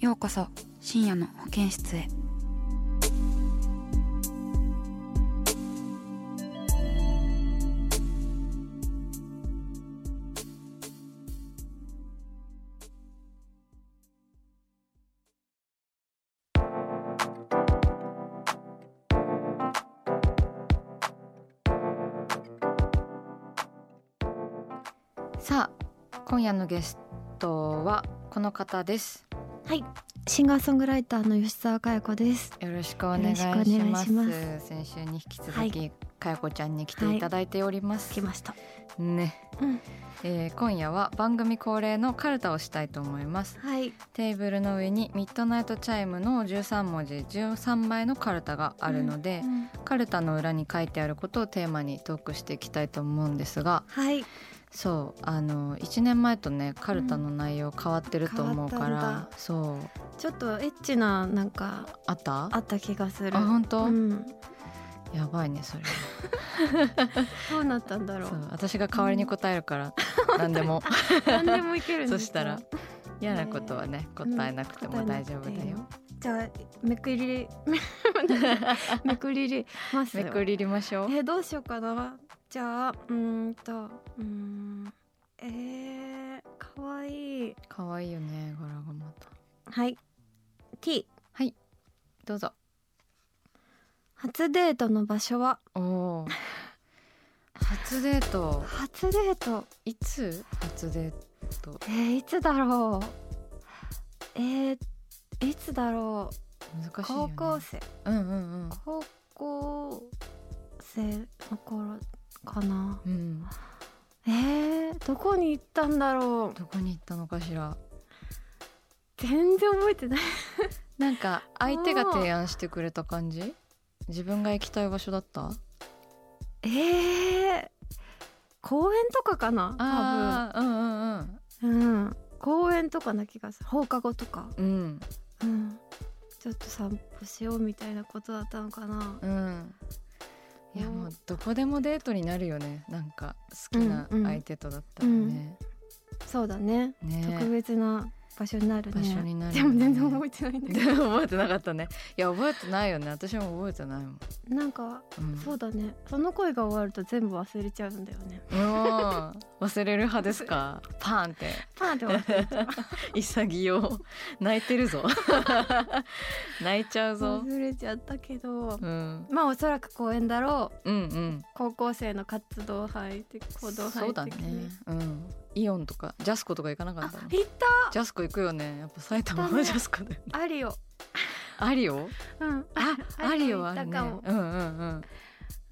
ようこそ深夜の保健室へ。さあ今夜のゲストはこの方です。はい、シンガーソングライターの吉澤嘉代子です。よろしくお願いします。先週に引き続き、かよこちゃんに来ていただいております、来ました。ね、うん。えー今夜は番組恒例のカルタをしたいと思います。はい、テーブルの上にミッドナイトチャイムの13文字13枚のカルタがあるので、カルタの裏に書いてあることをテーマにトークしていきたいと思うんですがはい、そうあの1年前とねカルタの内容変わってると思うから、ったんそう。ちょっとエッチななんかあった？あった気がする。あ本当？うん、やばいねそれ。どうなったんだろそうう。私が代わりに答えるから、何でも。何でもいけるんですかそしたら嫌なことはね答えなくても大丈夫だよ、。じゃあめくり めくりりますよ。めくりりましょう。えーどうしようかな。じゃあうーんとうーんえー、かわいい。可愛いよね柄がまた。はい。T どうぞ。初デートの場所は？おおー。初デート。初デート。いつ？初デート。えー、いつだろう？えー、いつだろう？難しいよね。高校生。うんうんうん。高校生の頃かな。うん。えー、どこに行ったんだろう。どこに行ったのかしら。全然覚えてない。なんか相手が提案してくれた感じ？自分が行きたい場所だった？えー、公園とかかなああうんうん多分うん。公園とかな気がする。放課後とか。うん。うん。ちょっと散歩しようみたいなことだったのかな。うんうんいやもうどこでもデートになるよね。なんか好きなうんうん。相手とだったらね、そうだね。ね。特別な場所になるね。場所になるね。も全然覚えてないんだけでも 覚えてなかったね。いや覚えてないよね。私も覚えてないもん、どなんかうん、そうだね。その恋が終わると全部忘れちゃうんだよね。うん。忘れる派ですか？パーンって。パーンって忘れちゃう。潔泣いてるぞ。泣いちゃうぞ、忘れちゃったけどうん、まあおそらく公園だろう。うんうん。高校生の活動範囲的行動範囲的そうだね。うんイオンとかジャスコとか行かなかあったの？行った。ジャスコ行くよね。やっぱ埼玉行ったね。はジャスコだよね。アリオアリオうん。あアリオ行あるね。うんうんうん。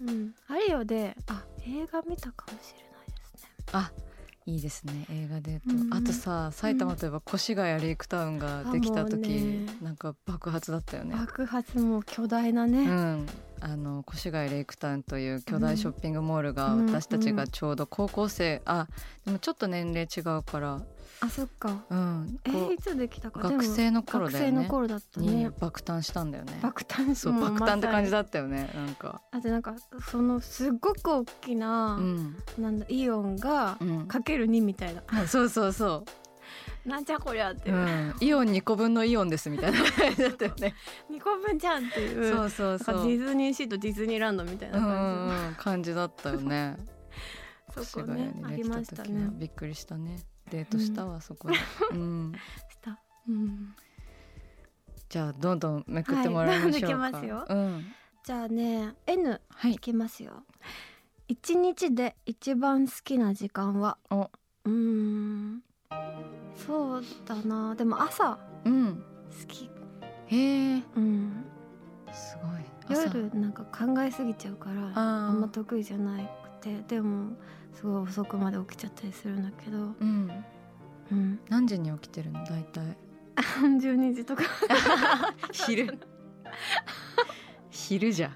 うん。アリオであ映画見たかもしれないですね。あいいですね。映画デート、うんうん。あとさ埼玉といえば越谷レイクタウンができたあもう時、ね。なんか爆発だったよね。爆発も巨大なうね、ん、あの越谷レイクタウンという巨大ショッピングモールがうん私たちがちょうど高校生、あでもちょっと年齢違うから、あそっか。うん、えー、いつできたか？学生の頃だよね。学生の頃だったにね爆誕したんだよね。爆誕そうも爆誕って感じだだったよねなんか。あとなんかそのすっごく大きな、うん。なんだイオンがうん、かける2みたいな、あそうそうそなんじゃこりゃってう、いう。う、ん、イオン2個分のイオンですみたいな。感じだったよね。2個分じゃんっていう。そうそうそう。かディズニーシーとディズニーランドみたいなうん感うん。感じだったよね。じ、そこ越ねありましたね。びっくりしたね。デートしたわ、そこで。うん。した。うん。じゃあどんどんめくってもらいましょうか、はい。じゃあね N はい。いきますよ。一日で一番好きな時間は？お。うーんそうだな。でも朝うん。好き。へえ。うん。すごい。朝。夜なんか考えすぎちゃうからああんまー得意じゃなくてでもすごい遅くまで起きちゃったりするんだけどうん。うん。何時に起きてるの？大体。12時とか。昼。昼じゃん。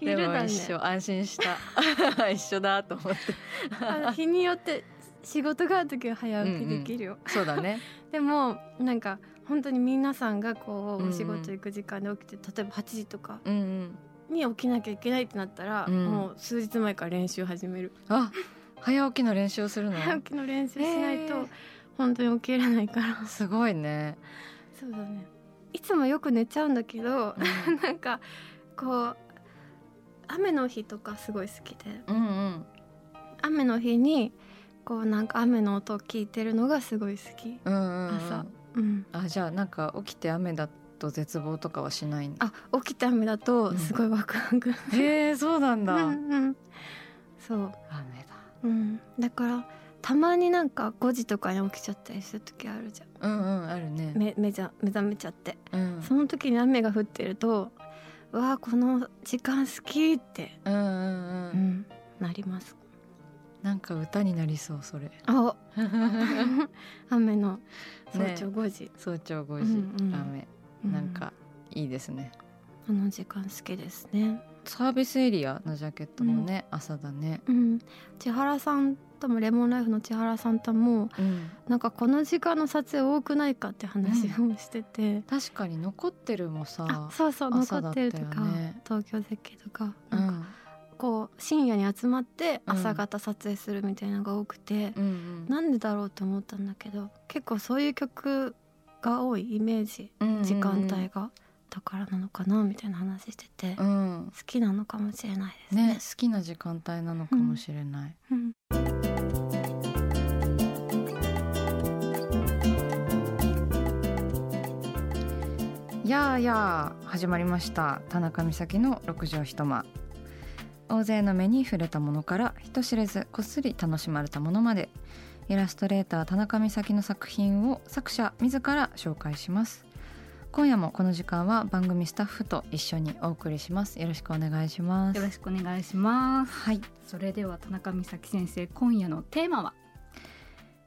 でも一緒。安心した。一緒だと思って。日によって仕事がある時は早起きできるよ、そうだね。でもなんか本当に皆さんがこうんううん。お仕事行く時間で起きて、例えば8時とかうんうん。に起きなきゃいけないってなったら、うん。もう数日前から練習始める。あ早起きの練習をするの？早起きの練習しないと本当に起きれないから。すごいね、そうだね。いつもよく寝ちゃうんだけど、なんかこう雨の日とかすごい好きで。うんうん。雨の日にこうなんか雨の音を聞いてるのがすごい好き。うんうんうん。朝。うん。あじゃあなんか起きて雨だと絶望とかはしないあ起きた雨だとすごいワクワク、へえそうなんだ、うんうんそう、雨だ。うん、だからたまになんか5時とかに起きちゃったりする時あるじゃん。うんうんあるね。目目じゃ目覚めちゃって。うん。その時に雨が降ってるとうわあこの時間好きって、うんうんううんん、なりますなんか歌になりそうそれ。あ 雨の早朝ね5時、早朝5時、うんうん。雨。うなんかいいですね。あの時間好きですね。サービスエリアのジャケットもね、朝だね。うん。千原さんともレモンライフの千原さんともうん。なんかこの時間の撮影多くないかって話をしてて、確かに残ってるもあさそうそう残朝だってるとか、東京絶景とかうなんかんこう深夜に集まってうん。朝方撮影するみたいなのが多くて、うんうん。なんでだろうと思ったんだけど結構そういう曲が多いイメージうんうんうん。時間帯がだからなのかなみたいな話してて、好うん。きなのかもしれないですね。ね好きな時間帯なのかもしれない、うん。やーやー始まりました。田中美咲の六畳一間大勢の目に触れたものから人知れずこっそり楽しまれたものまで。イラストレーター田中美咲の作品を作者自ら紹介します。今夜もこの時間は番組スタッフと一緒にお送りします。よろしくお願いします。よろしくお願いします。はい。それでは田中美咲先生、今夜のテーマは？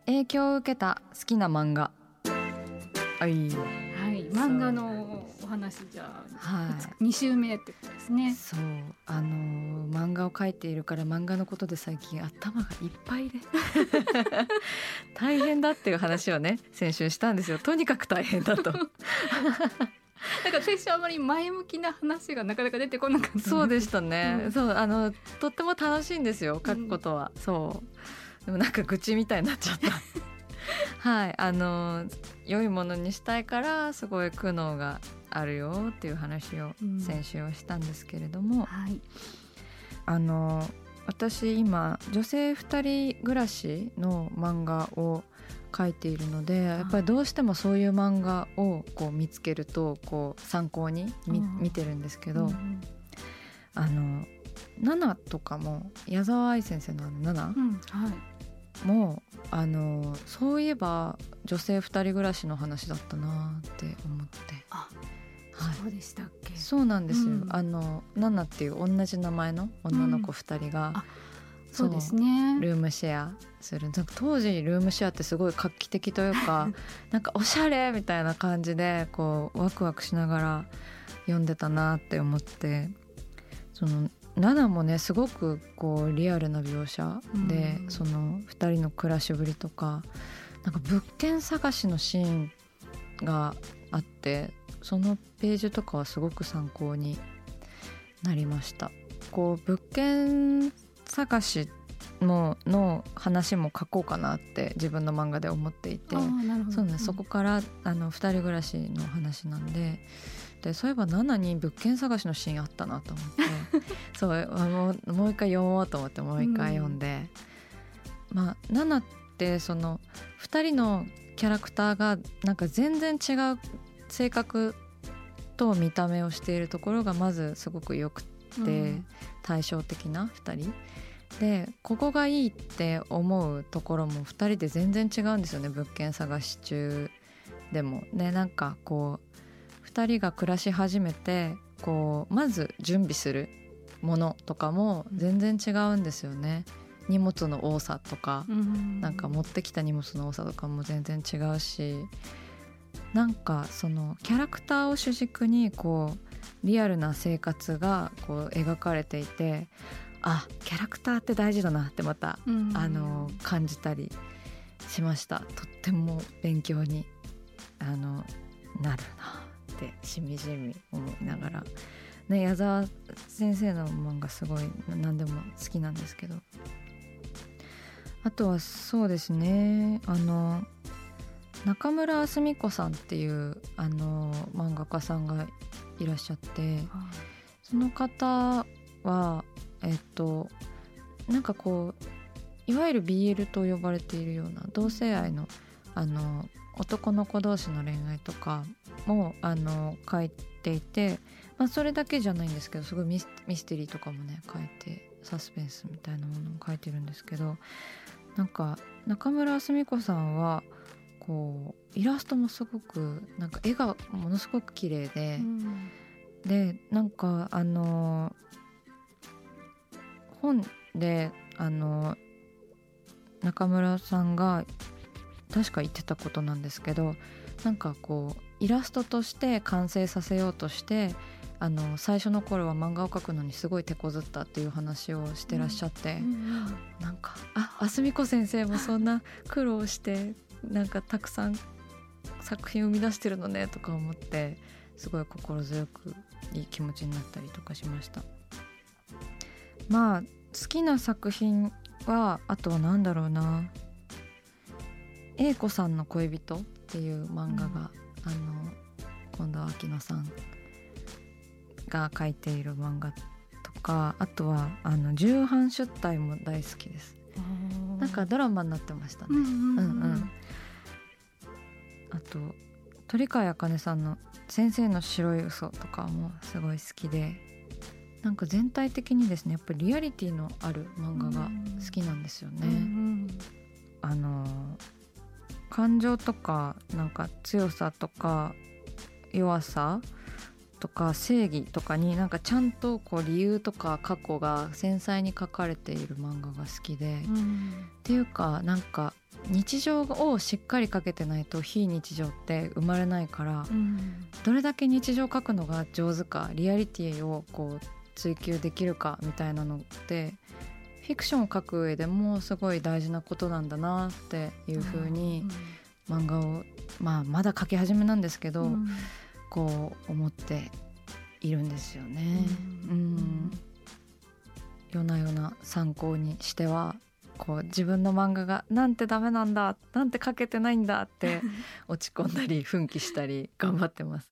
影響を受けた好きな漫画。はい。はい、漫画のお話じゃあ、はい。二週目ってことですね。そう。あのー漫画を描いているから漫画のことで最近頭がいっぱいで。大変だっていう話をね先週したんですよ。とにかく大変だと。なんか先週あまり前向きな話がなかなか出てこなかった。そうでしたね、うん。そうあのとっても楽しいんですよ書くことは、そう。でもなんか愚痴みたいになっちゃった。はい。あの良いものにしたいからすごい苦悩があるよっていう話をうん先週はしたんですけれども、はい。あの私今女性2人暮らしの漫画を描いているのでやっぱりどうしてもそういう漫画をこう見つけるとこう参考に見,、うん見てるんですけど、うんあのナナとかも矢沢愛先生のあのナナうん、はい。もあのそういえば女性2人暮らしの話だったなって思って。あはい。そうでしたっけ？そうなんですよ、うん。あのナナっていう同じ名前の女の子2人が、あそうですね。ルームシェアする。当時ルームシェアってすごい画期的というか なんかおしゃれみたいな感じでこうワクワクしながら読んでたなって思ってそのナナもねすごくこうリアルな描写で、うん。その2人の暮らしぶりとかなんか物件探しのシーンがあってそのページとかはすごく参考になりました。こう物件探しもの話も書こうかなって自分の漫画で思っていて。そうね、そこからあの2人暮らしの話なんで。でそういえばナナに物件探しのシーンあったなと思って。そうあもうもう一回読もうと思ってもう一回読んで、まあナナってその2人のキャラクターがなんか全然違う性格と見た目をしているところがまずすごくよくって、対照的な2人。でここがいいって思うところも2人で全然違うんですよね物件探し中でも。ねなんかこう2人が暮らし始めてこうまず準備するものとかも全然違うんですよね。荷物の多さとかうん。なんか持ってきた荷物の多さとかも全然違うしなんかそのキャラクターを主軸にこうリアルな生活がこう描かれていてあキャラクターって大事だなってまた、うん。あの感じたりしました。とっても勉強にあのなるなってしみじみ思いながら、ね、矢沢先生の漫画すごい何でも好きなんですけど。あとはそうですねあの中村あすみ子さんっていうあの漫画家さんがいらっしゃってその方はえっとなんかこういわゆる BL と呼ばれているような同性愛のあの男の子同士の恋愛とかもあの書いていて、まあ、それだけじゃないんですけどすごいミステリーとかもね書いてサスペンスみたいなものを書いてるんですけどなんか中村澄子さんはこうイラストもすごくなんか絵がものすごく綺麗で。うんでなんかあの本であの中村さんが確か言ってたことなんですけどなんかこうイラストとして完成させようとしてあの最初の頃は漫画を描くのにすごい手こずったっていう話をしてらっしゃって、なんかああすみこ先生もそんな苦労してなんかたくさん作品を生み出してるのねとか思ってすごい心強くいい気持ちになったりとかしました。まあ好きな作品はあとは何だろうな「英子さんの恋人」っていう漫画が、あの近藤秋乃さんが書いている漫画とかあとはあの重版出題も大好きですなんかドラマになってましたね。うんうんうんうん。あと鳥飼茜さんの「先生の白い嘘とかもすごい好きでなんか全体的にですねやっぱりリアリティのある漫画が好きなんですよね。うん。あの感情とかなんか強さとか弱さとか正義とかになんかちゃんとこう理由とか過去が繊細に書かれている漫画が好きで、っうんていうかなんか日常をしっかりかけてないと非日常って生まれないからうんどれだけ日常書くのが上手かリアリティをこう追求できるかみたいなのってフィクションを書く上でもすごい大事なことなんだなっていうふうに漫画を、まあ、まだ書き始めなんですけど、うんこう思っているんですよね。ううんん夜な夜な参考にしてはこう自分の漫画がなんてダメなんだなんて書けてないんだって 落ち込んだり奮起したり頑張ってます。